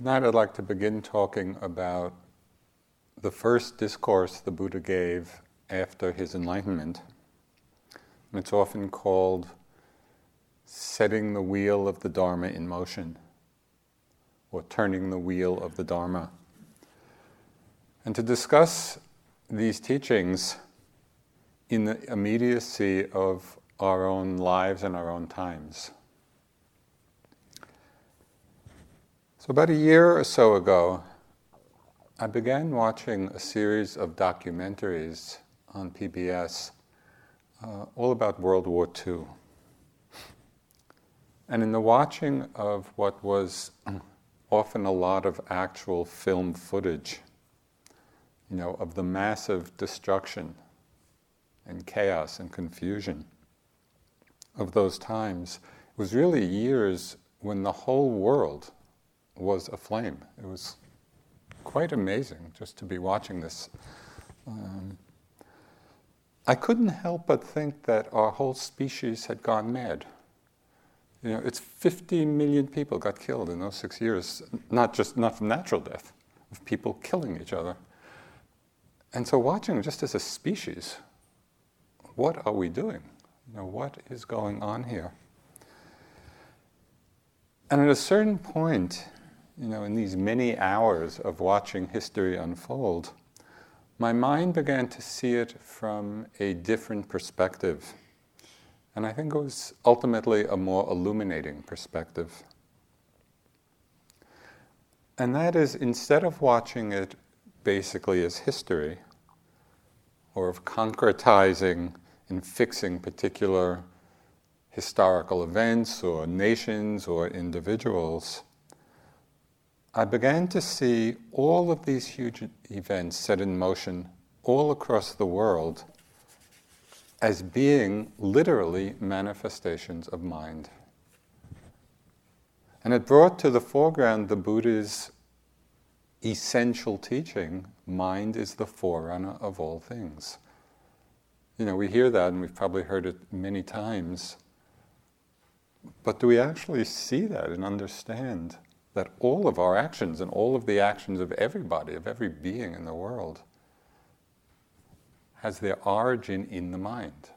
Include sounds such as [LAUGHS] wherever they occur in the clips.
Tonight I'd like to begin talking about the first discourse the Buddha gave after his enlightenment. And It's often called setting the wheel of the Dharma in motion or turning the wheel of the Dharma. And to discuss these teachings in the immediacy of our own lives and our own times. About a year or so ago, I began watching a series of documentaries on PBS uh, all about World War II. And in the watching of what was often a lot of actual film footage, you know, of the massive destruction and chaos and confusion of those times, it was really years when the whole world was aflame. It was quite amazing just to be watching this. Um, I couldn't help but think that our whole species had gone mad. You know, it's 50 million people got killed in those six years, not just not from natural death, of people killing each other. And so, watching just as a species, what are we doing? You know, what is going on here? And at a certain point, you know, in these many hours of watching history unfold, my mind began to see it from a different perspective. And I think it was ultimately a more illuminating perspective. And that is instead of watching it basically as history, or of concretizing and fixing particular historical events or nations or individuals, I began to see all of these huge events set in motion all across the world as being literally manifestations of mind. And it brought to the foreground the Buddha's essential teaching mind is the forerunner of all things. You know, we hear that and we've probably heard it many times. But do we actually see that and understand? That all of our actions and all of the actions of everybody, of every being in the world, has their origin in the mind.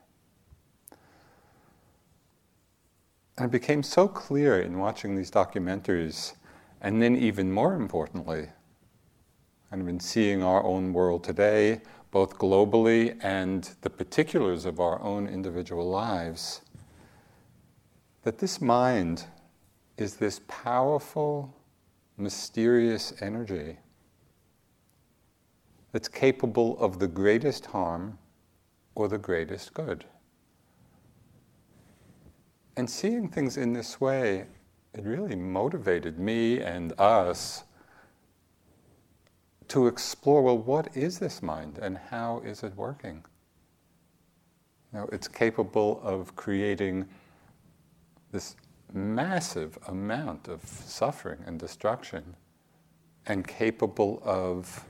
And it became so clear in watching these documentaries, and then even more importantly, and in seeing our own world today, both globally and the particulars of our own individual lives, that this mind is this powerful, mysterious energy that's capable of the greatest harm or the greatest good. And seeing things in this way, it really motivated me and us to explore well, what is this mind and how is it working? You know, it's capable of creating this massive amount of suffering and destruction and capable of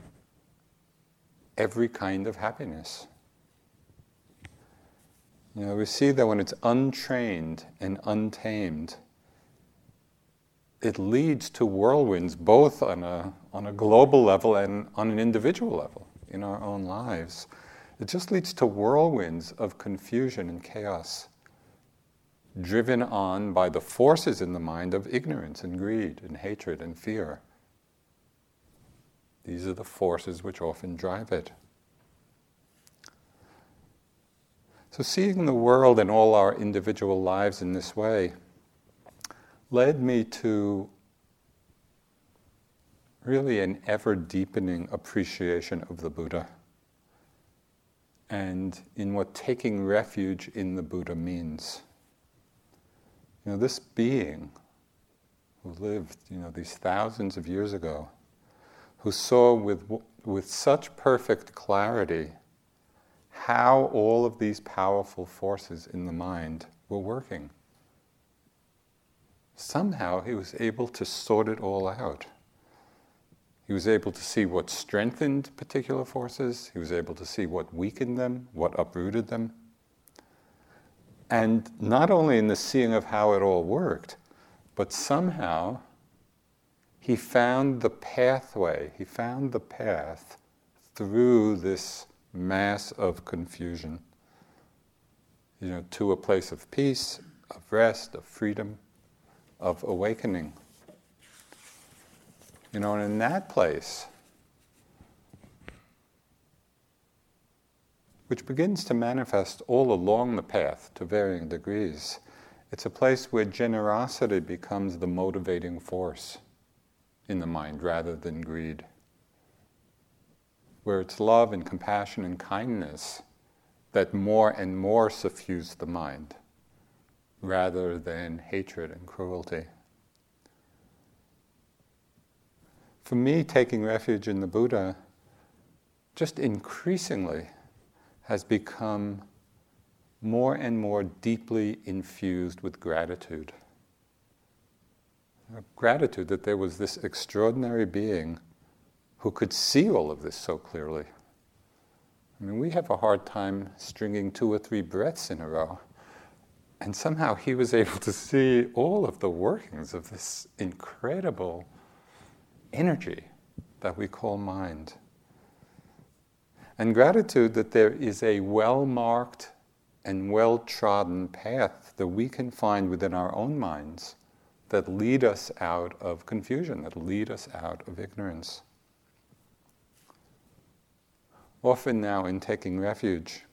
every kind of happiness. You know, we see that when it's untrained and untamed, it leads to whirlwinds both on a, on a global level and on an individual level in our own lives. It just leads to whirlwinds of confusion and chaos driven on by the forces in the mind of ignorance and greed and hatred and fear. These are the forces which often drive it. So, seeing the world and all our individual lives in this way led me to really an ever deepening appreciation of the Buddha and in what taking refuge in the Buddha means. You know, this being who lived, you know, these thousands of years ago, who saw with, with such perfect clarity how all of these powerful forces in the mind were working. Somehow he was able to sort it all out. He was able to see what strengthened particular forces, he was able to see what weakened them, what uprooted them. And not only in the seeing of how it all worked, but somehow he found the pathway, he found the path through this mass of confusion, you know, to a place of peace, of rest, of freedom, of awakening. You know, and in that place, which begins to manifest all along the path to varying degrees, it's a place where generosity becomes the motivating force in the mind rather than greed. Where it's love and compassion and kindness that more and more suffuse the mind rather than hatred and cruelty. For me, taking refuge in the Buddha just increasingly has become more and more deeply infused with gratitude. Gratitude that there was this extraordinary being who could see all of this so clearly. I mean, we have a hard time stringing two or three breaths in a row. And somehow he was able to see all of the workings of this incredible energy that we call mind. And gratitude that there is a well marked and well trodden path that we can find within our own minds that lead us out of confusion, that lead us out of ignorance. Often now, in taking refuge,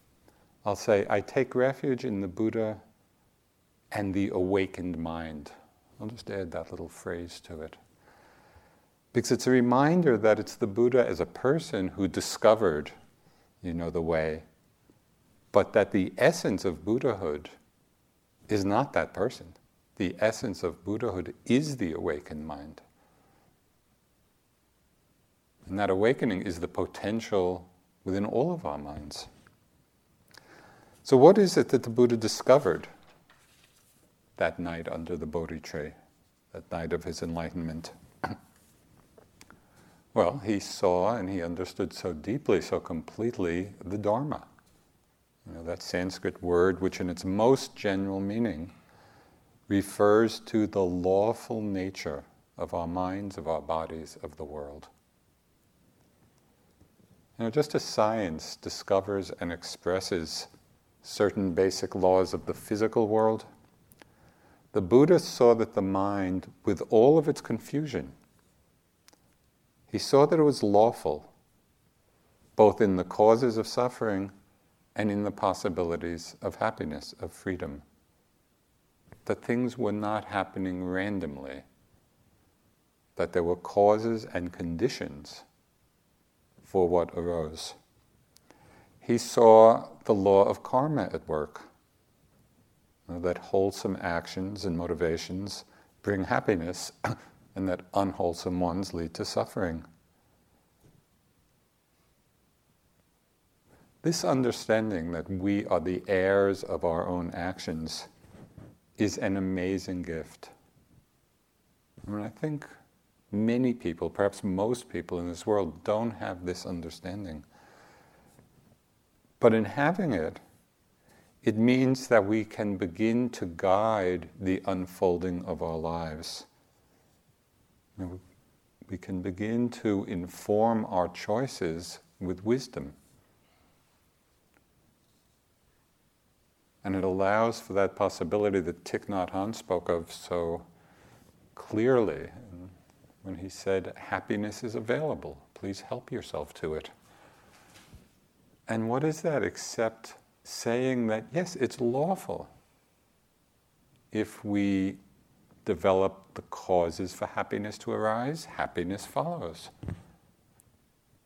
I'll say, I take refuge in the Buddha and the awakened mind. I'll just add that little phrase to it. Because it's a reminder that it's the Buddha as a person who discovered, you know, the way, but that the essence of Buddhahood is not that person. The essence of Buddhahood is the awakened mind. And that awakening is the potential within all of our minds. So, what is it that the Buddha discovered that night under the Bodhi tree, that night of his enlightenment? Well, he saw and he understood so deeply, so completely the Dharma. You know, that Sanskrit word, which in its most general meaning refers to the lawful nature of our minds, of our bodies, of the world. You know, just as science discovers and expresses certain basic laws of the physical world, the Buddha saw that the mind, with all of its confusion, he saw that it was lawful, both in the causes of suffering and in the possibilities of happiness, of freedom. That things were not happening randomly, that there were causes and conditions for what arose. He saw the law of karma at work, that wholesome actions and motivations bring happiness, and that unwholesome ones lead to suffering. This understanding that we are the heirs of our own actions is an amazing gift. I mean, I think many people, perhaps most people in this world, don't have this understanding. But in having it, it means that we can begin to guide the unfolding of our lives. You know, we can begin to inform our choices with wisdom. And it allows for that possibility that Thich Nhat Hanh spoke of so clearly when he said, Happiness is available. Please help yourself to it. And what is that except saying that, yes, it's lawful if we develop the causes for happiness to arise, happiness follows.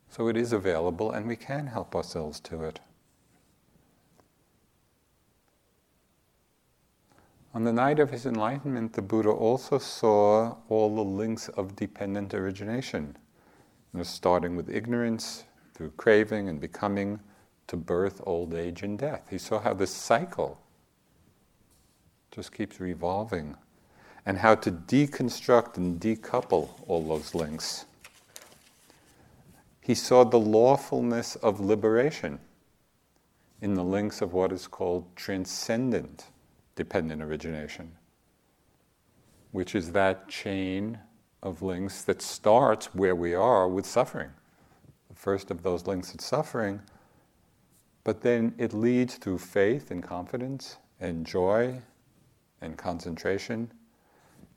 So it is available and we can help ourselves to it. On the night of his enlightenment, the Buddha also saw all the links of dependent origination, you know, starting with ignorance, through craving and becoming, to birth, old age, and death. He saw how this cycle just keeps revolving, and how to deconstruct and decouple all those links. He saw the lawfulness of liberation in the links of what is called transcendent dependent origination, which is that chain of links that starts where we are with suffering. The first of those links is suffering, but then it leads through faith and confidence and joy and concentration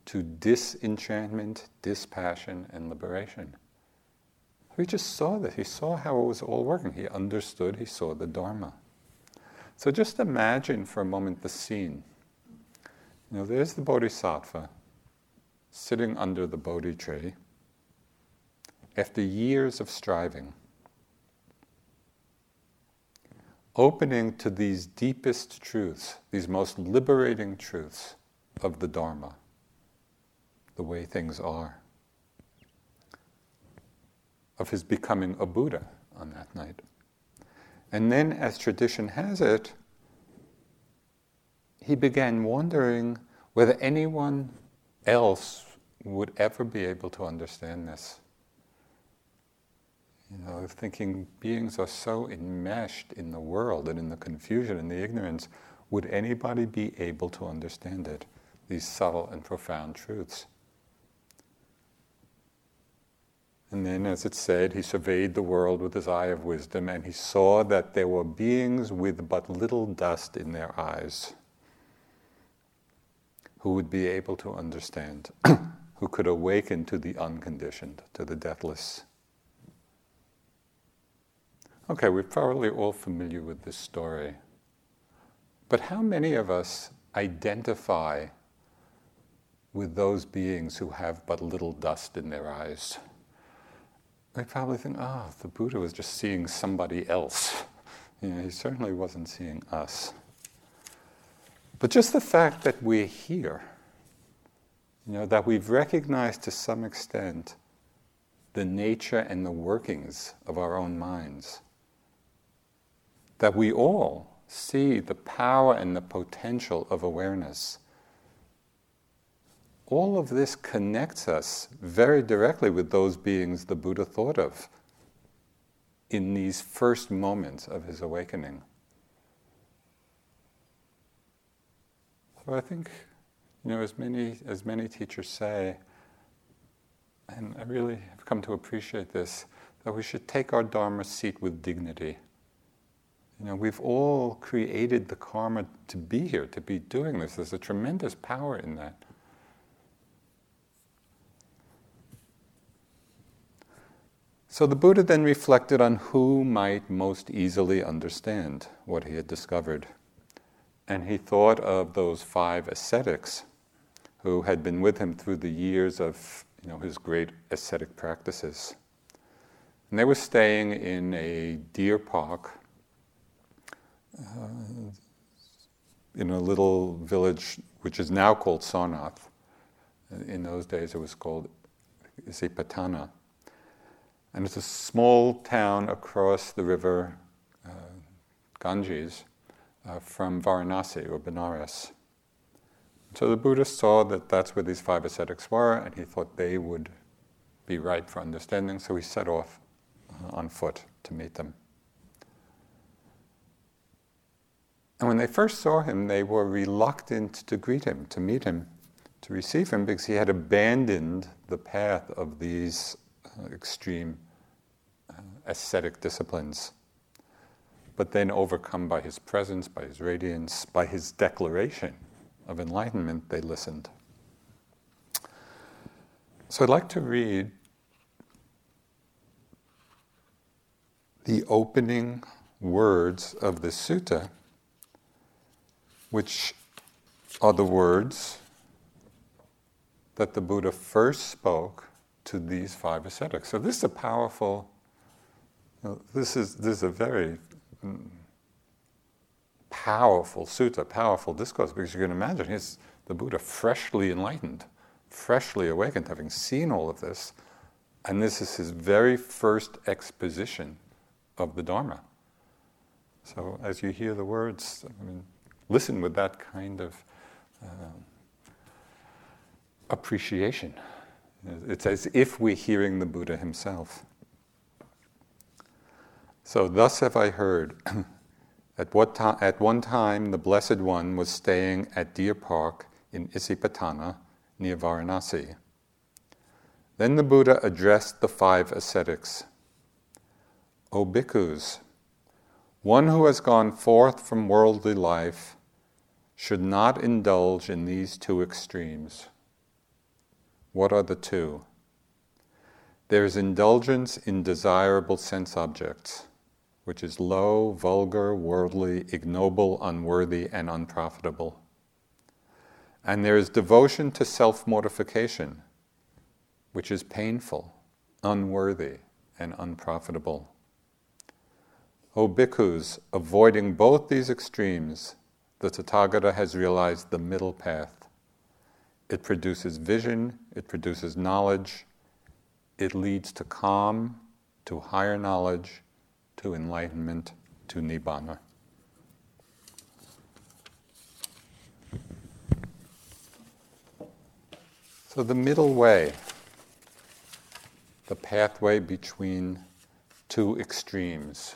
to disenchantment, dispassion, and liberation. He just saw this. He saw how it was all working. He understood, he saw the Dharma. So just imagine for a moment the scene. You know, there's the Bodhisattva sitting under the Bodhi tree after years of striving, opening to these deepest truths, these most liberating truths of the Dharma, the way things are, of his becoming a Buddha on that night. And then, as tradition has it, he began wondering whether anyone else would ever be able to understand this. You know, thinking beings are so enmeshed in the world and in the confusion and the ignorance, would anybody be able to understand it? These subtle and profound truths. And then, as it said, he surveyed the world with his eye of wisdom, and he saw that there were beings with but little dust in their eyes who would be able to understand, [CLEARS THROAT] who could awaken to the unconditioned, to the deathless. Okay, we're probably all familiar with this story. But how many of us identify with those beings who have but little dust in their eyes? They probably think, oh, the Buddha was just seeing somebody else. [LAUGHS] You know, he certainly wasn't seeing us. But just the fact that we're here, you know, that we've recognized to some extent the nature and the workings of our own minds, that we all see the power and the potential of awareness all of this connects us very directly with those beings the Buddha thought of in these first moments of his awakening. So I think, you know, as many as many teachers say, and I really have come to appreciate this, that we should take our Dharma seat with dignity. You know, we've all created the karma to be here, to be doing this. There's a tremendous power in that. So the Buddha then reflected on who might most easily understand what he had discovered. And he thought of those five ascetics who had been with him through the years of you know, his great ascetic practices. And they were staying in a deer park uh, in a little village which is now called Sarnath. In those days it was called Isipatana. And it's a small town across the river uh, Ganges uh, from Varanasi or Benares. So the Buddha saw that that's where these five ascetics were, and he thought they would be ripe for understanding, so he set off uh, on foot to meet them. And when they first saw him, they were reluctant to greet him, to meet him, to receive him, because he had abandoned the path of these extreme uh, ascetic disciplines, but then overcome by his presence, by his radiance, by his declaration of enlightenment, they listened. So I'd like to read the opening words of the sutta, which are the words that the Buddha first spoke to these five ascetics. So this is a powerful. Know, this is this is a very mm, powerful sutta, powerful discourse because you can imagine he's the Buddha, freshly enlightened, freshly awakened, having seen all of this, and this is his very first exposition of the Dharma. So as you hear the words, I mean, listen with that kind of uh, appreciation. It's as if we're hearing the Buddha himself. So, thus have I heard. [CLEARS THROAT] at, what to- at one time, the Blessed One was staying at Deer Park in Isipatana, near Varanasi. Then the Buddha addressed the five ascetics O bhikkhus, one who has gone forth from worldly life should not indulge in these two extremes. What are the two? There is indulgence in desirable sense objects, which is low, vulgar, worldly, ignoble, unworthy, and unprofitable. And there is devotion to self mortification, which is painful, unworthy, and unprofitable. O bhikkhus, avoiding both these extremes, the Tathagata has realized the middle path. It produces vision, it produces knowledge, it leads to calm, to higher knowledge, to enlightenment, to nibbana. So, the middle way the pathway between two extremes,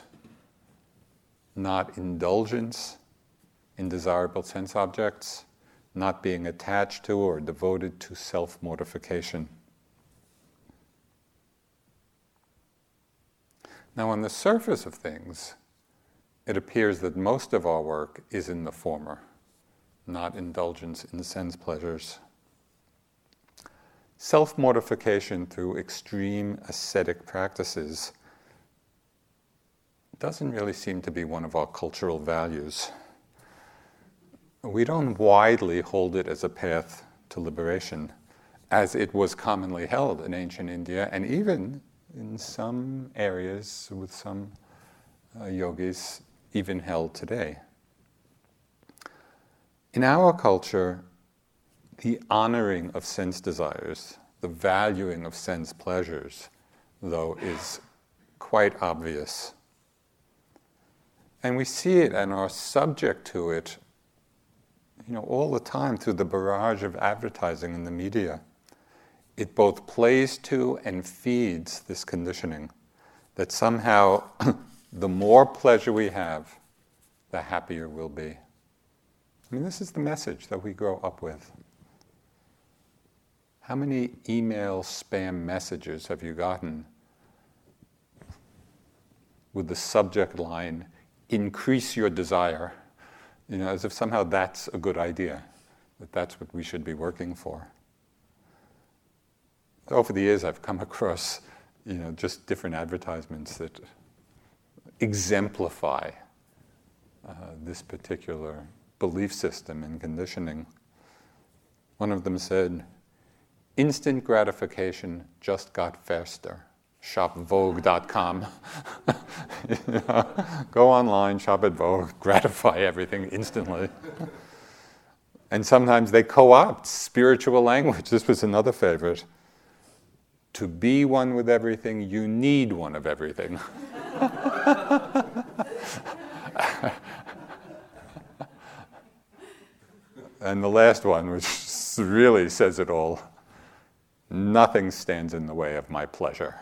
not indulgence in desirable sense objects, not being attached to or devoted to self mortification. Now, on the surface of things, it appears that most of our work is in the former, not indulgence in sense pleasures. Self mortification through extreme ascetic practices doesn't really seem to be one of our cultural values. We don't widely hold it as a path to liberation, as it was commonly held in ancient India, and even in some areas with some uh, yogis, even held today. In our culture, the honoring of sense desires, the valuing of sense pleasures, though, is quite obvious. And we see it and are subject to it, you know, all the time through the barrage of advertising in the media. It both plays to and feeds this conditioning that somehow [CLEARS THROAT] the more pleasure we have, the happier we'll be. I mean, this is the message that we grow up with. How many email spam messages have you gotten with the subject line, increase your desire? You know, as if somehow that's a good idea, that that's what we should be working for. Over the years, I've come [LAUGHS] across, you know, just different advertisements that exemplify uh, this particular belief system and conditioning. One of them said, instant gratification just got faster. ShopVogue.com. [LAUGHS] go online, shop at Vogue, [LAUGHS] gratify everything instantly. and sometimes they co opt spiritual language. This was another favorite. To be one with everything, you need one of everything. [LAUGHS] and the last one, which [LAUGHS] really says it all nothing stands in the way of my pleasure.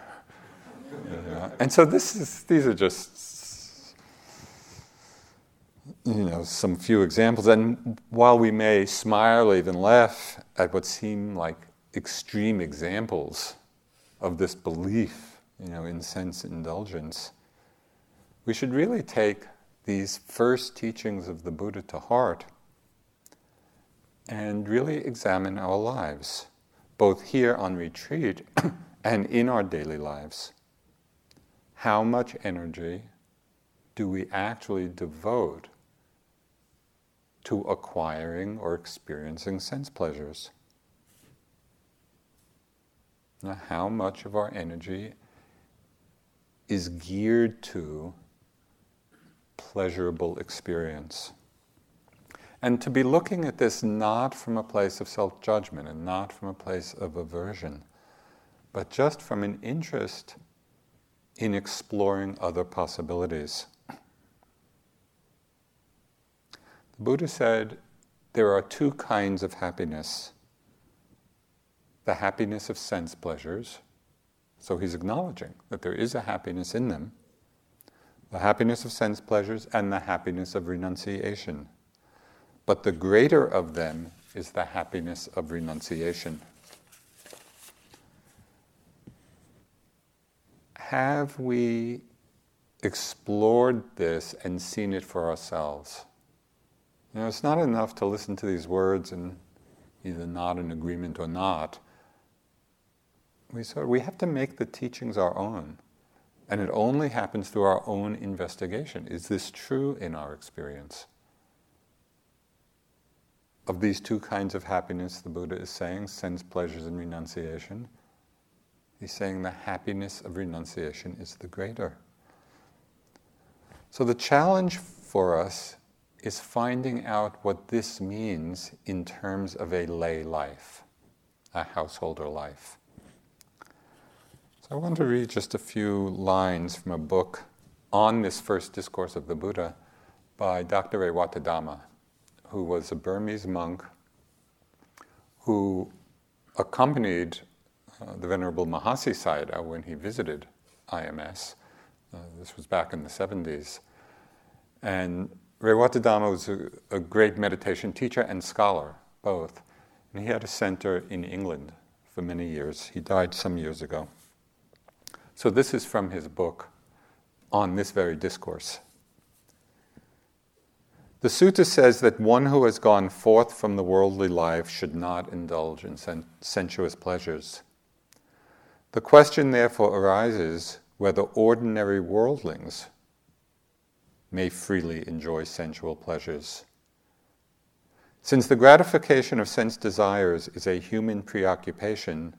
Yeah. And so this is, these are just you know some few examples. And while we may smile or even laugh at what seem like extreme examples of this belief, you know, in sense indulgence, we should really take these first teachings of the Buddha to heart and really examine our lives both here on retreat [COUGHS] and in our daily lives, how much energy do we actually devote to acquiring or experiencing sense pleasures? Now, how much of our energy is geared to pleasurable experience? And to be looking at this not from a place of self judgment and not from a place of aversion, but just from an interest in exploring other possibilities. The Buddha said there are two kinds of happiness the happiness of sense pleasures, so he's acknowledging that there is a happiness in them, the happiness of sense pleasures, and the happiness of renunciation. But the greater of them is the happiness of renunciation. have we explored this and seen it for ourselves? You know, it's not enough to listen to these words and either nod in agreement or not. We, sort of, we have to make the teachings our own. And it only happens through our own investigation. Is this true in our experience? Of these two kinds of happiness, the Buddha is saying sense pleasures and renunciation. He's saying the happiness of renunciation is the greater. So the challenge for us is finding out what this means in terms of a lay life, a householder life. I want to read just a few lines from a book on this first discourse of the Buddha by Dr. Rewatadhamma, who was a Burmese monk who accompanied uh, the Venerable Mahasi Sayadaw when he visited IMS. Uh, this was back in the 70s. And Rewatadhamma was a, a, great meditation teacher and scholar, both. And he had a center in England for many years. He died some years ago. So this is from his book on this very discourse. The sutta says that one who has gone forth from the worldly life should not indulge in sen- sensuous pleasures. The question therefore arises whether ordinary worldlings may freely enjoy sensual pleasures. Since the gratification of sense desires is a human preoccupation,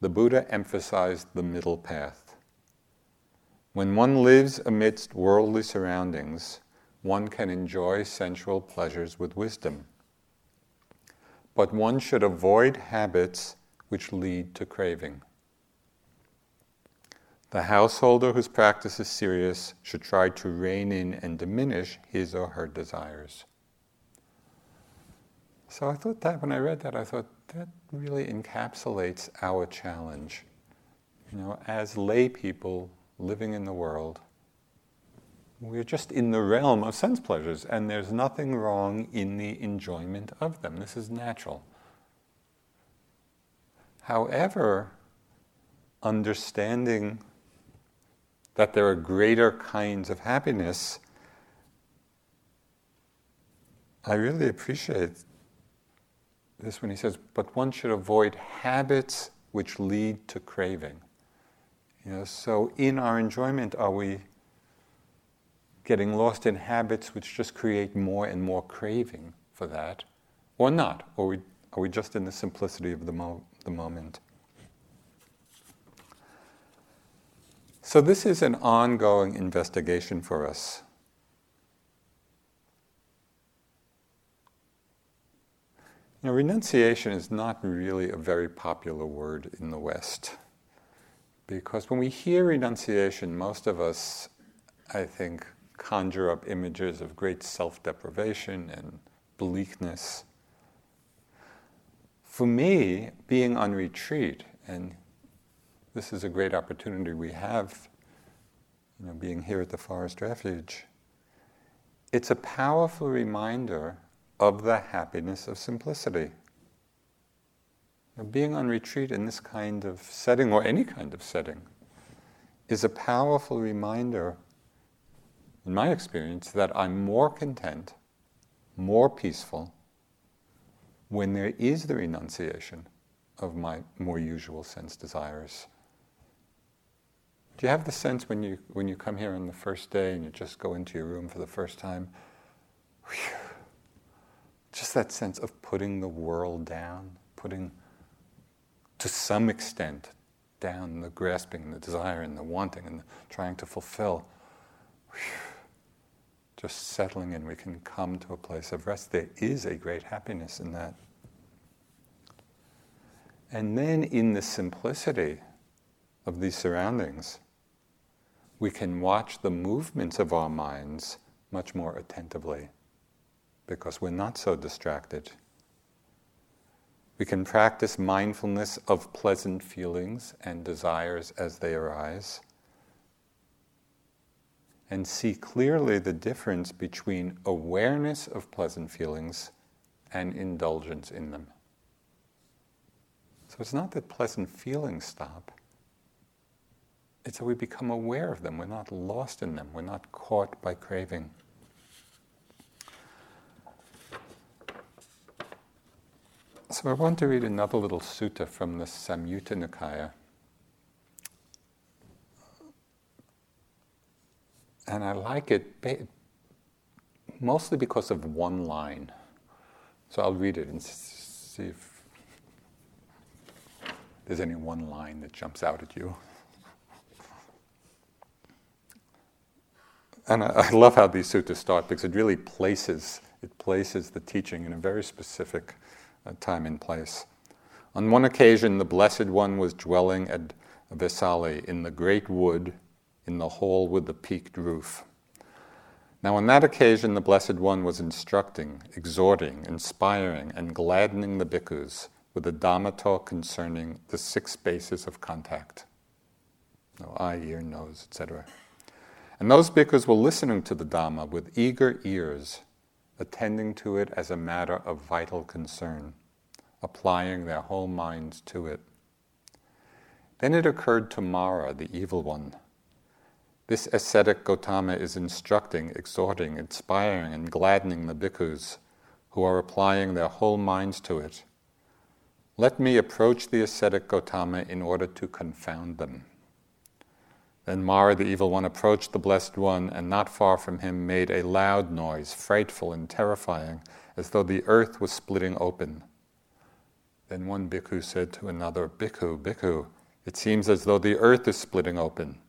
the Buddha emphasized the middle path. When one lives amidst worldly surroundings, one can enjoy sensual pleasures with wisdom. But one should avoid habits which lead to craving. The householder whose practice is serious should try to rein in and diminish his or her desires. So I thought that when I read that, I thought that really encapsulates our challenge. You know, as lay people living in the world, we're just in the realm of sense pleasures, and there's nothing wrong in the enjoyment of them. This is natural. However, understanding that there are greater kinds of happiness, I really appreciate this when he says, but one should avoid habits which lead to craving. Know, so in our enjoyment, are we getting lost in habits which just create more and more craving for that, or not? Or are we, are we just in the simplicity of the, mo- the moment? So, this is an ongoing investigation for us. Know, renunciation is not really a very popular word in the West. Because when we hear renunciation, most of us, I think, conjure up images of great self deprivation and bleakness. For me, being on retreat and this is a great opportunity we have, you know, being here at the Forest Refuge. It's a powerful reminder of the happiness of simplicity. Know, being on retreat in this kind of setting, or any kind of setting, is a powerful reminder, in my experience, that I'm more content, more peaceful, when there is the renunciation of my more usual sense desires. Do you have the sense when you when you come here on the first day and you just go into your room for the first time? Whew, just that sense of putting the world down, putting to some extent down the grasping, the desire, and the wanting, and the trying to fulfill. Just settling in, we can come to a place of rest. There is a great happiness in that. And then in the simplicity of these surroundings, we can watch the movements of our minds much more attentively because we're not so distracted. We can practice mindfulness of pleasant feelings and desires as they arise and see clearly the difference between awareness of pleasant feelings and indulgence in them. So it's not that pleasant feelings stop, It's that we become aware of them. We're not lost in them. We're not caught by craving. So I want to read another little sutta from the Samyutta Nikaya. And I like it mostly because of one line. So I'll read it and see if there's any one line that jumps out at you. And I, I love how these suttas start because it really places it places the teaching in a very specific time and place. On one occasion, the Blessed One was dwelling at Vesali in the great wood in the hall with the peaked roof. Now, on that occasion, the Blessed One was instructing, exhorting, inspiring, and gladdening the bhikkhus with a Dhamma talk concerning the six bases of contact no, eye, ear, nose, etc. And those bhikkhus were listening to the Dhamma with eager ears attending to it as a matter of vital concern, applying their whole minds to it. Then it occurred to Mara, the evil one. This ascetic Gotama is instructing, exhorting, inspiring, and gladdening the bhikkhus who are applying their whole minds to it. Let me approach the ascetic Gotama in order to confound them. Then Mara, the evil one, approached the Blessed One, and not far from him made a loud noise, frightful and terrifying, as though the earth was splitting open. Then one bhikkhu said to another, Bhikkhu, Bhikkhu, it seems as though the earth is splitting open.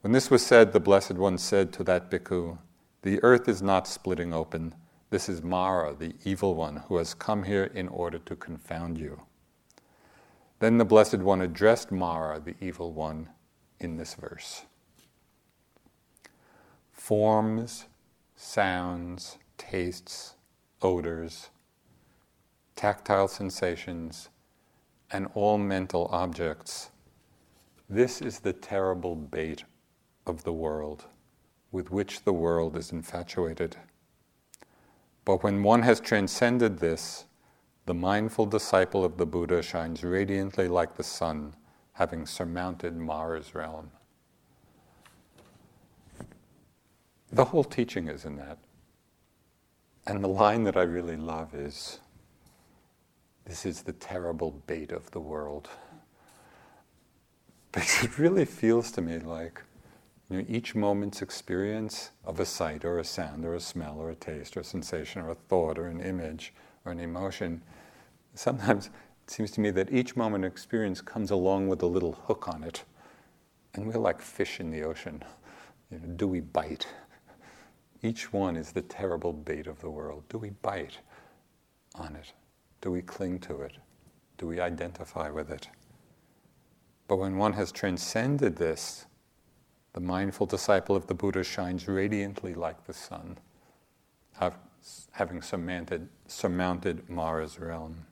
When this was said, the Blessed One said to that bhikkhu, The earth is not splitting open. This is Mara, the evil one, who has come here in order to confound you. Then the Blessed One addressed Mara, the evil one, in this verse. Forms, sounds, tastes, odors, tactile sensations, and all mental objects. This is the terrible bait of the world with which the world is infatuated. But when one has transcended this, the mindful disciple of the Buddha shines radiantly like the sun having surmounted Mara's realm. The whole teaching is in that. And the line that I really love is this is the terrible bait of the world. [LAUGHS] Because it really feels to me like you know, each moment's experience of a sight or a sound or a smell or a taste or a sensation or a thought or an image or an emotion, sometimes it seems to me that each moment of experience comes along with a little hook on it. And we're like fish in the ocean. You know, do we bite? Each one is the terrible bait of the world. Do we bite on it? Do we cling to it? Do we identify with it? But when one has transcended this, the mindful disciple of the Buddha shines radiantly like the sun, having surmounted, surmounted Mara's realm.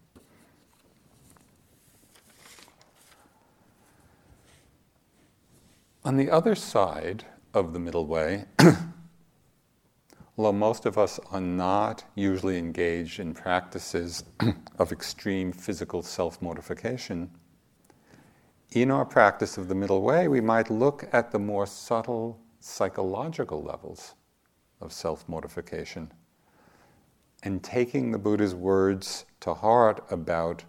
On the other side of the middle way, [CLEARS THROAT] although most of us are not usually engaged in practices [CLEARS THROAT] of extreme physical self mortification, in our practice of the middle way, we might look at the more subtle psychological levels of self mortification. And taking the Buddha's words to heart about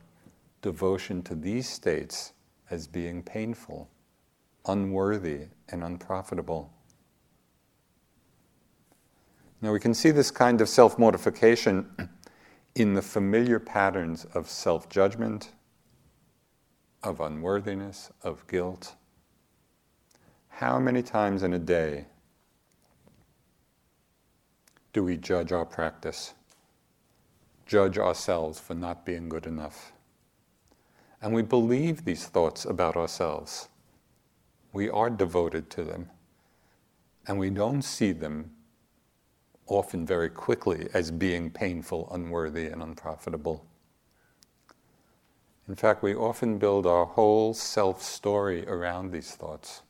devotion to these states as being painful unworthy and unprofitable. Now, we can see this kind of self mortification [CLEARS THROAT] in the familiar patterns of self judgment, of unworthiness, of guilt. How many times in a day do we judge our practice, judge ourselves for not being good enough? And we believe these thoughts about ourselves we are devoted to them, and we don't see them often very quickly as being painful, unworthy, and unprofitable. In fact, we often build our whole self story around these thoughts.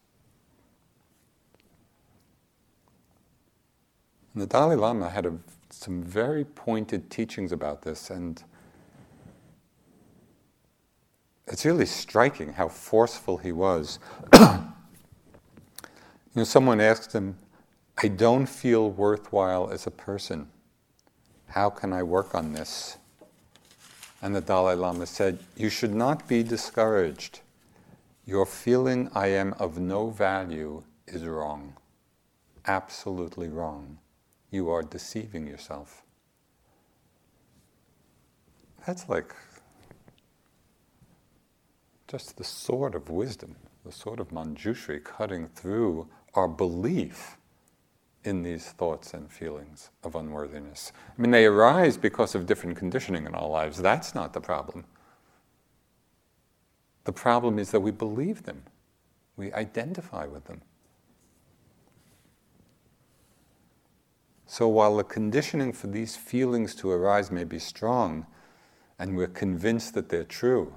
And the Dalai Lama had a, some very pointed teachings about this, and it's really striking how forceful he was [CLEARS THROAT] You know, someone asked him, I don't feel worthwhile as a person. How can I work on this? And the Dalai Lama said, You should not be discouraged. Your feeling I am of no value is wrong. Absolutely wrong. You are deceiving yourself. That's like just the sword of wisdom, the sword of Manjushri cutting through our belief in these thoughts and feelings of unworthiness. I mean, they arise because of different conditioning in our lives. That's not the problem. The problem is that we believe them, we identify with them. So while the conditioning for these feelings to arise may be strong, and we're convinced that they're true,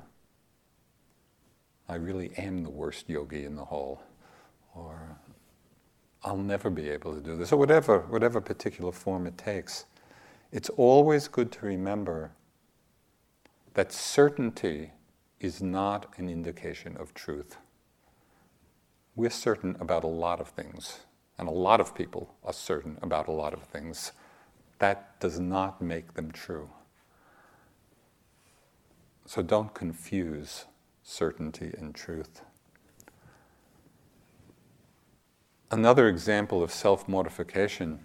I really am the worst yogi in the hall, or I'll never be able to do this, or whatever, whatever particular form it takes. It's always good to remember that certainty is not an indication of truth. We're certain about a lot of things, and a lot of people are certain about a lot of things. That does not make them true. So don't confuse certainty and truth. Another example of self mortification,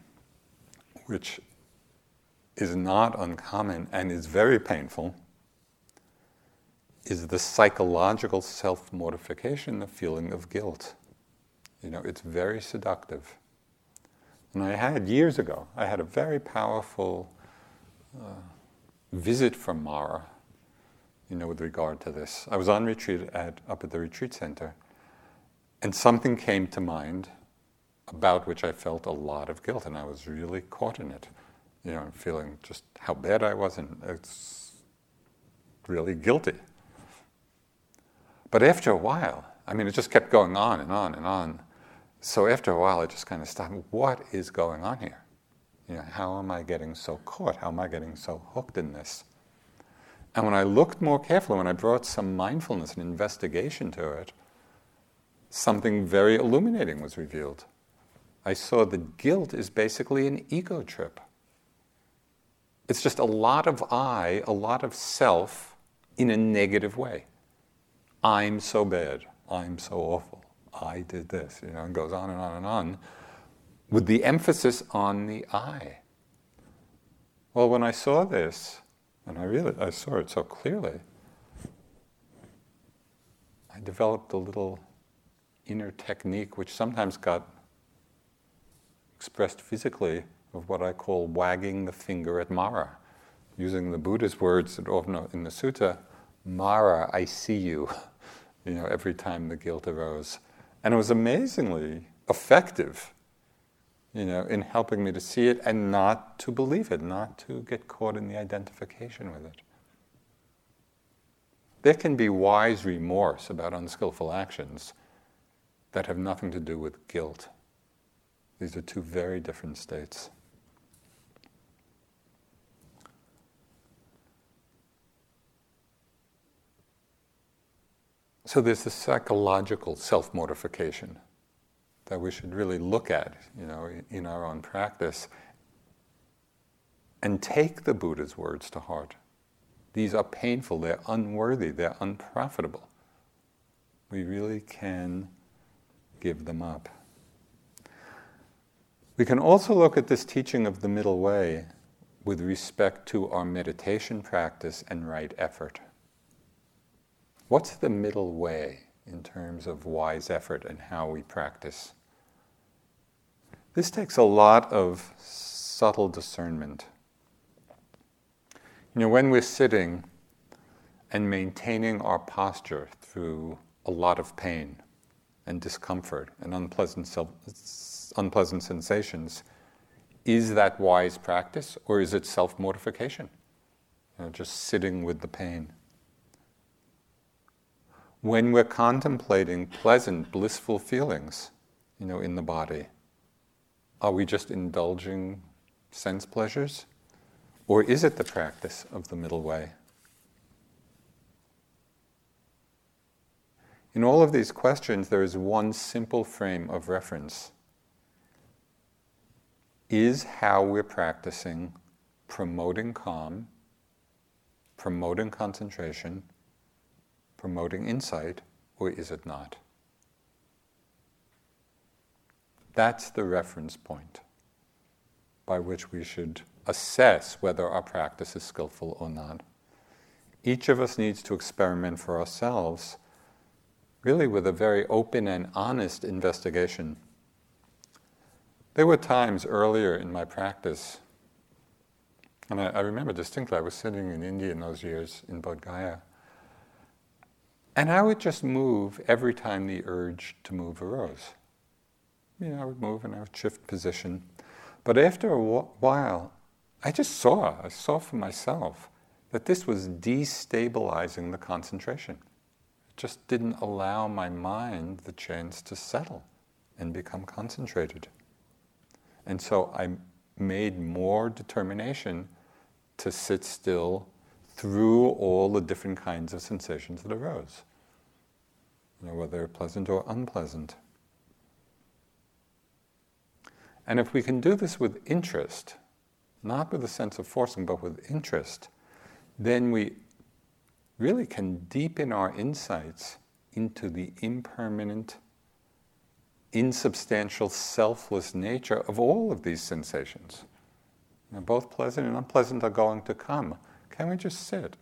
which is not uncommon and is very painful, is the psychological self mortification, the feeling of guilt. You know, it's very seductive. And I had years ago, I had a very powerful uh, visit from Mara, you know, with regard to this. I was on retreat at, up at the retreat center, and something came to mind about which I felt a lot of guilt, and I was really caught in it. You know, feeling just how bad I was, and uh, it's really guilty. But after a while, I mean, it just kept going on and on and on. So after a while, I just kind of stopped. What is going on here? You know, how am I getting so caught? How am I getting so hooked in this? And when I looked more carefully, when I brought some mindfulness and investigation to it, something very illuminating was revealed. I saw that guilt is basically an ego trip. It's just a lot of I, a lot of self in a negative way. I'm so bad. I'm so awful. I did this, you know, and goes on and on and on, with the emphasis on the I. Well, when I saw this, and I really I saw it so clearly, I developed a little inner technique which sometimes got expressed physically of what I call wagging the finger at Mara. Using the Buddha's words that often in the sutta, Mara, I see you, [LAUGHS] you know, every time the guilt arose. And it was amazingly effective, you know, in helping me to see it and not to believe it, not to get caught in the identification with it. There can be wise remorse about unskillful actions that have nothing to do with guilt. These are two very different states. So there's the psychological self mortification that we should really look at, you know, in our own practice and take the Buddha's words to heart. These are painful, they're unworthy, they're unprofitable. We really can give them up. We can also look at this teaching of the middle way with respect to our meditation practice and right effort. What's the middle way in terms of wise effort and how we practice? This takes a lot of subtle discernment. You know, when we're sitting and maintaining our posture through a lot of pain and discomfort and unpleasant unpleasant sensations, is that wise practice or is it self mortification? You know, just sitting with the pain. When we're contemplating pleasant, blissful feelings, you know, in the body, are we just indulging sense pleasures? Or is it the practice of the middle way? In all of these questions, there is one simple frame of reference. Is how we're practicing promoting calm, promoting concentration, promoting insight, or is it not? That's the reference point by which we should assess whether our practice is skillful or not. Each of us needs to experiment for ourselves, really with a very open and honest investigation. There were times earlier in my practice, and I, I remember distinctly, I was sitting in India in those years in Bodh Gaya, and I would just move every time the urge to move arose. You know, I would move and I would shift position. But after a while, I just saw, I saw for myself that this was destabilizing the concentration. It just didn't allow my mind the chance to settle and become concentrated. And so I made more determination to sit still through all the different kinds of sensations that arose, you know, whether pleasant or unpleasant. And if we can do this with interest, not with a sense of forcing, but with interest, then we really can deepen our insights into the impermanent, insubstantial, selfless nature of all of these sensations. You know, both pleasant and unpleasant are going to come. Can we just sit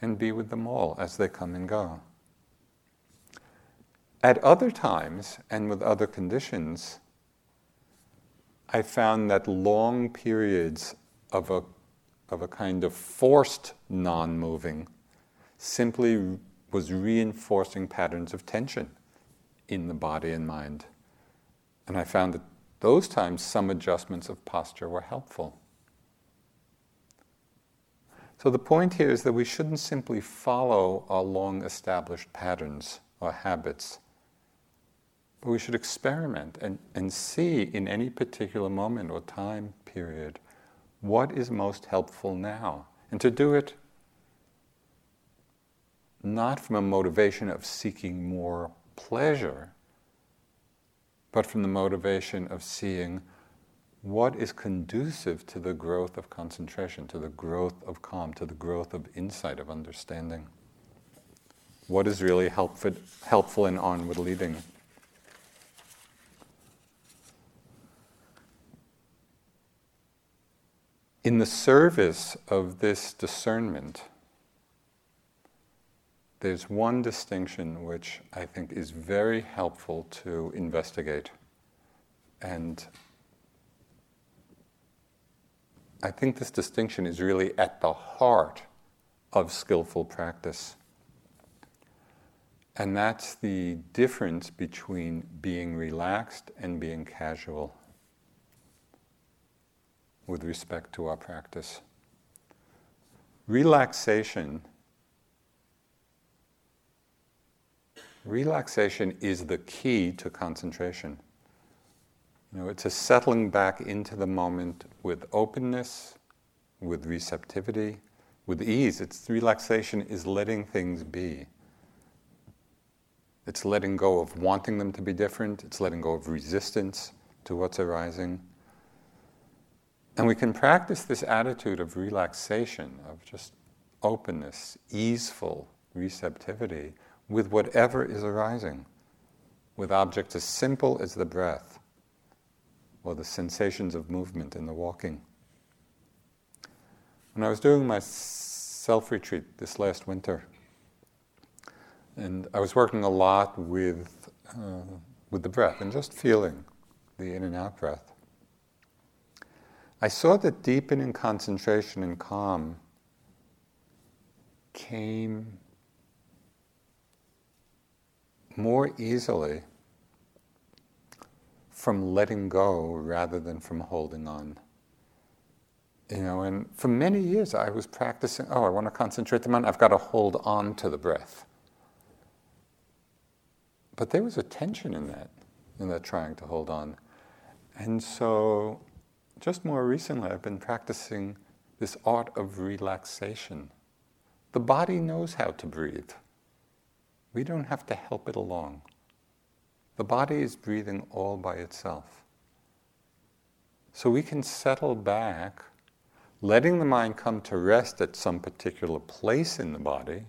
and be with them all as they come and go? At other times and with other conditions, I found that long periods of a, of a kind of forced non moving simply was reinforcing patterns of tension in the body and mind. And I found that those times some adjustments of posture were helpful. So the point here is that we shouldn't simply follow our long established patterns or habits we should experiment and, and see in any particular moment or time period what is most helpful now. And to do it not from a motivation of seeking more pleasure, but from the motivation of seeing what is conducive to the growth of concentration, to the growth of calm, to the growth of insight, of understanding. What is really helpful, helpful in onward leading. In the service of this discernment, there's one distinction which I think is very helpful to investigate. And I think this distinction is really at the heart of skillful practice. And that's the difference between being relaxed and being casual with respect to our practice. Relaxation. Relaxation is the key to concentration. You know, it's a settling back into the moment with openness, with receptivity, with ease. It's relaxation is letting things be. It's letting go of wanting them to be different. It's letting go of resistance to what's arising. And we can practice this attitude of relaxation, of just openness, easeful receptivity with whatever is arising, with objects as simple as the breath or the sensations of movement in the walking. When I was doing my self retreat this last winter, and I was working a lot with, uh, with the breath and just feeling the in and out breath. I saw that deepening concentration and calm came more easily from letting go rather than from holding on. You know, and for many years I was practicing, oh, I want to concentrate the mind, I've got to hold on to the breath. But there was a tension in that, in that trying to hold on. And so just more recently, I've been practicing this art of relaxation. The body knows how to breathe. We don't have to help it along. The body is breathing all by itself. So we can settle back, letting the mind come to rest at some particular place in the body,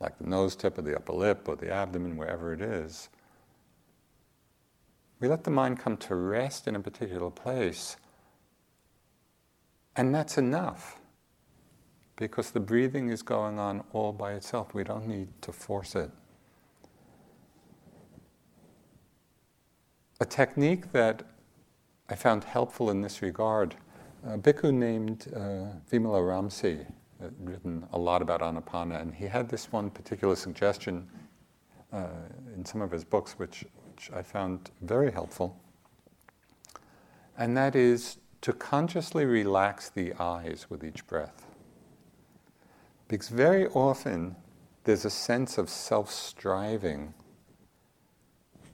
like the nose tip or the upper lip or the abdomen, wherever it is. We let the mind come to rest in a particular place, and that's enough because the breathing is going on all by itself. We don't need to force it. A technique that I found helpful in this regard, a bhikkhu named uh, Vimalaramsi had written a lot about Anapana, and he had this one particular suggestion uh, in some of his books, which, which I found very helpful. And that is to consciously relax the eyes with each breath. Because very often there's a sense of self striving,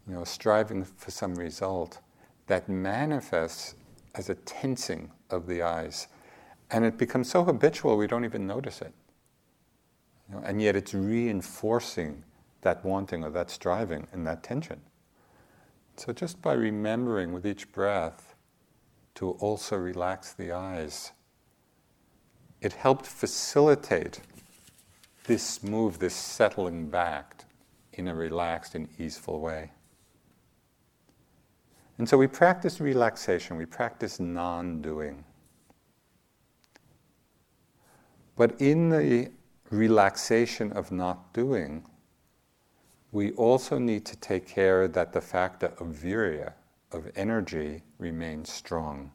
you know, striving for some result that manifests as a tensing of the eyes. And it becomes so habitual we don't even notice it. You know, and yet it's reinforcing that wanting or that striving and that tension. So just by remembering with each breath to also relax the eyes it helped facilitate this move, this settling back in a relaxed and easeful way. And so we practice relaxation, we practice non doing. But in the relaxation of not doing, we also need to take care that the factor of virya, of energy, remains strong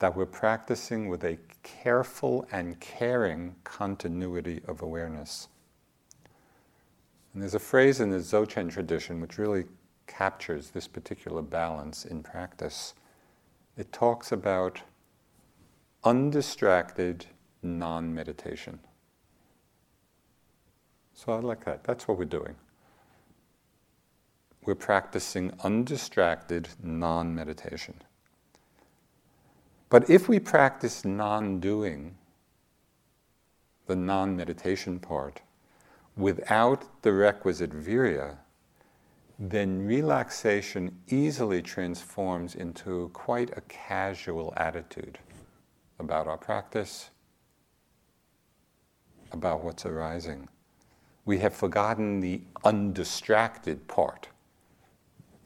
that we're practicing with a careful and caring continuity of awareness. And there's a phrase in the Dzogchen tradition which really captures this particular balance in practice. It talks about undistracted non meditation. So I like that. That's what we're doing. We're practicing undistracted non meditation. But if we practice non doing, the non meditation part, without the requisite virya, then relaxation easily transforms into quite a casual attitude about our practice, about what's arising. We have forgotten the undistracted part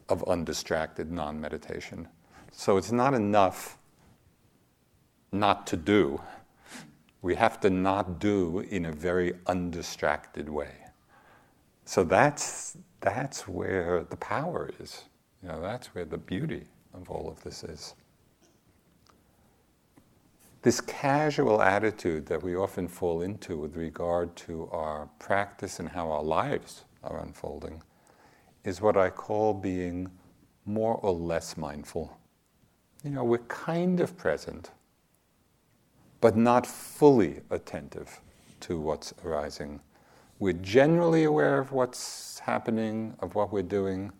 of undistracted non meditation. So it's not enough not to do. We have to not do in a very undistracted way. So that's, that's where the power is. You know, that's where the beauty of all of this is. This casual attitude that we often fall into with regard to our practice and how our lives are unfolding is what I call being more or less mindful. You know, we're kind of present, but not fully attentive to what's arising. We're generally aware of what's happening, of what we're doing,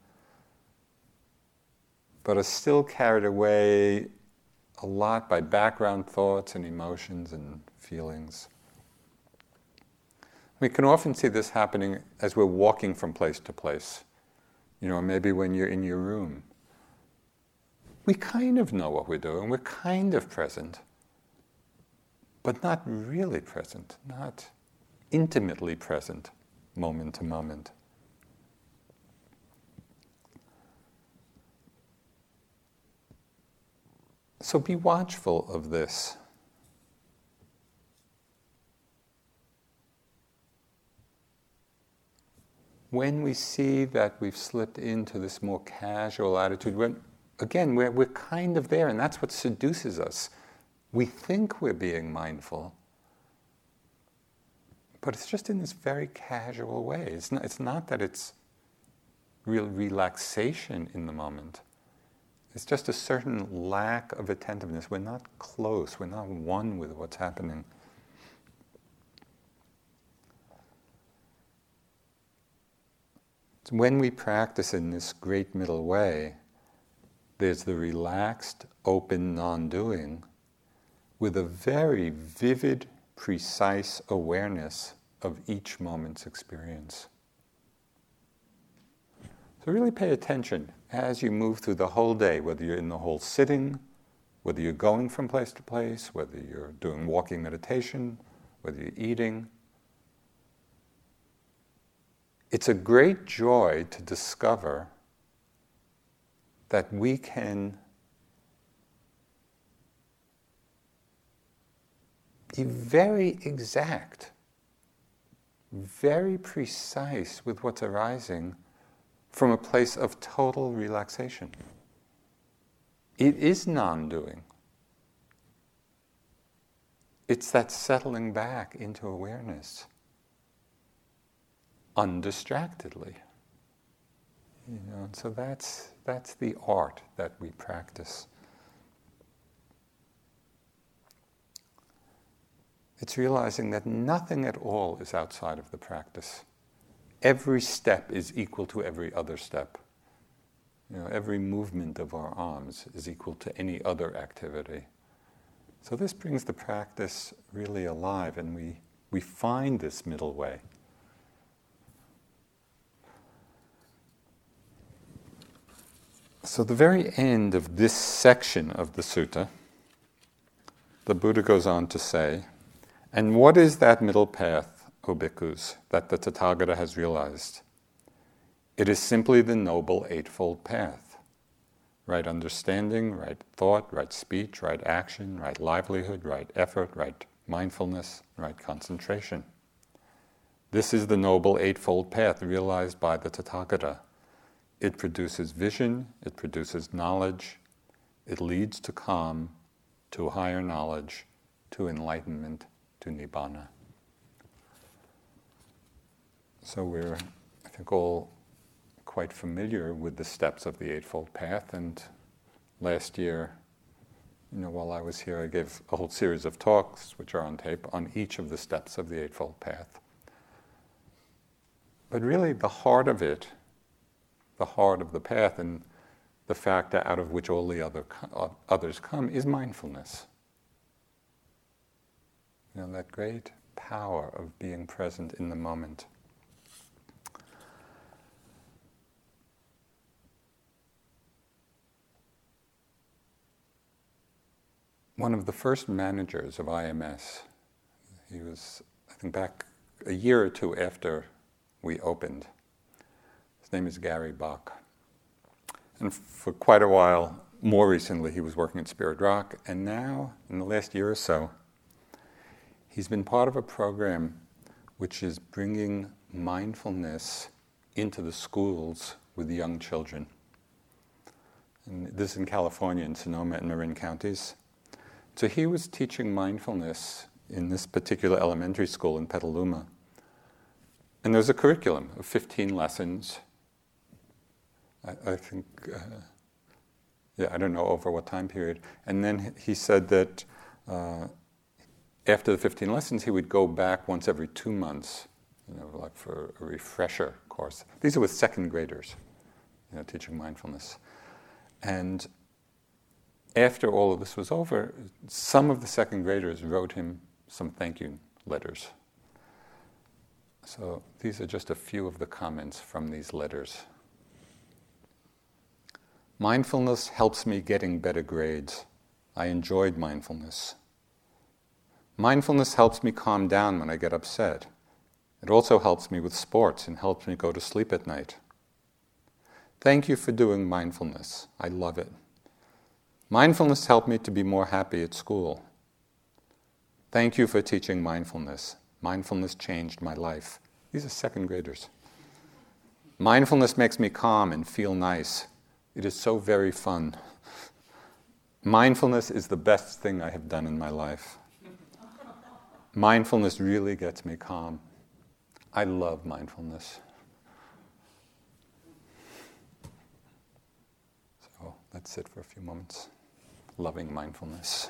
but are still carried away a lot by background thoughts and emotions and feelings. We can often see this happening as we're walking from place to place. You know, maybe when you're in your room. We kind of know what we're doing, we're kind of present but not really present, not intimately present moment to moment. So be watchful of this. When we see that we've slipped into this more casual attitude, when again, we're, we're kind of there, and that's what seduces us we think we're being mindful, but it's just in this very casual way. It's not, it's not that it's real relaxation in the moment. It's just a certain lack of attentiveness. We're not close, we're not one with what's happening. When we practice in this great middle way, there's the relaxed, open non doing with a very vivid, precise awareness of each moment's experience. So, really pay attention as you move through the whole day, whether you're in the whole sitting, whether you're going from place to place, whether you're doing walking meditation, whether you're eating. It's a great joy to discover that we can be very exact, very precise with what's arising from a place of total relaxation. It is non doing. It's that settling back into awareness undistractedly. You know, and so that's, that's the art that we practice. It's realizing that nothing at all is outside of the practice. Every step is equal to every other step. You know, every movement of our arms is equal to any other activity. So this brings the practice really alive, and we, we find this middle way. So, the very end of this section of the sutta, the Buddha goes on to say, And what is that middle path, O bhikkhus, that the Tathagata has realized? It is simply the Noble Eightfold Path right understanding, right thought, right speech, right action, right livelihood, right effort, right mindfulness, right concentration. This is the Noble Eightfold Path realized by the Tathagata it produces vision, it produces knowledge, it leads to calm, to higher knowledge, to enlightenment, to nibbana. So we're, I think, all quite familiar with the steps of the Eightfold Path. And last year, you know, while I was here, I gave a whole series of talks, which are on tape, on each of the steps of the Eightfold Path. But really, the heart of it the heart of the path and the factor out of which all the other uh, others come is mindfulness. You know, that great power of being present in the moment. One of the first managers of IMS, he was, I think, back a year or two after we opened his name is Gary Bach. And for quite a while, more recently, he was working at Spirit Rock, and now, in the last year or so, he's been part of a program which is bringing mindfulness into the schools with young children. And this is in California, in Sonoma and Marin counties. So he was teaching mindfulness in this particular elementary school in Petaluma. And there's a curriculum of 15 lessons I, I think, uh, yeah, I don't know over what time period. And then he said that uh, after the 15 lessons, he would go back once every two months, you know, like for a refresher course. These are with second graders, you know, teaching mindfulness. And after all of this was over, some of the second graders wrote him some thank you letters. So these are just a few of the comments from these letters. Mindfulness helps me getting better grades. I enjoyed mindfulness. Mindfulness helps me calm down when I get upset. It also helps me with sports and helps me go to sleep at night. Thank you for doing mindfulness. I love it. Mindfulness helped me to be more happy at school. Thank you for teaching mindfulness. Mindfulness changed my life. These are second graders. Mindfulness makes me calm and feel nice. It is so very fun. Mindfulness is the best thing I have done in my life. Mindfulness really gets me calm. I love mindfulness. So let's sit for a few moments, loving mindfulness.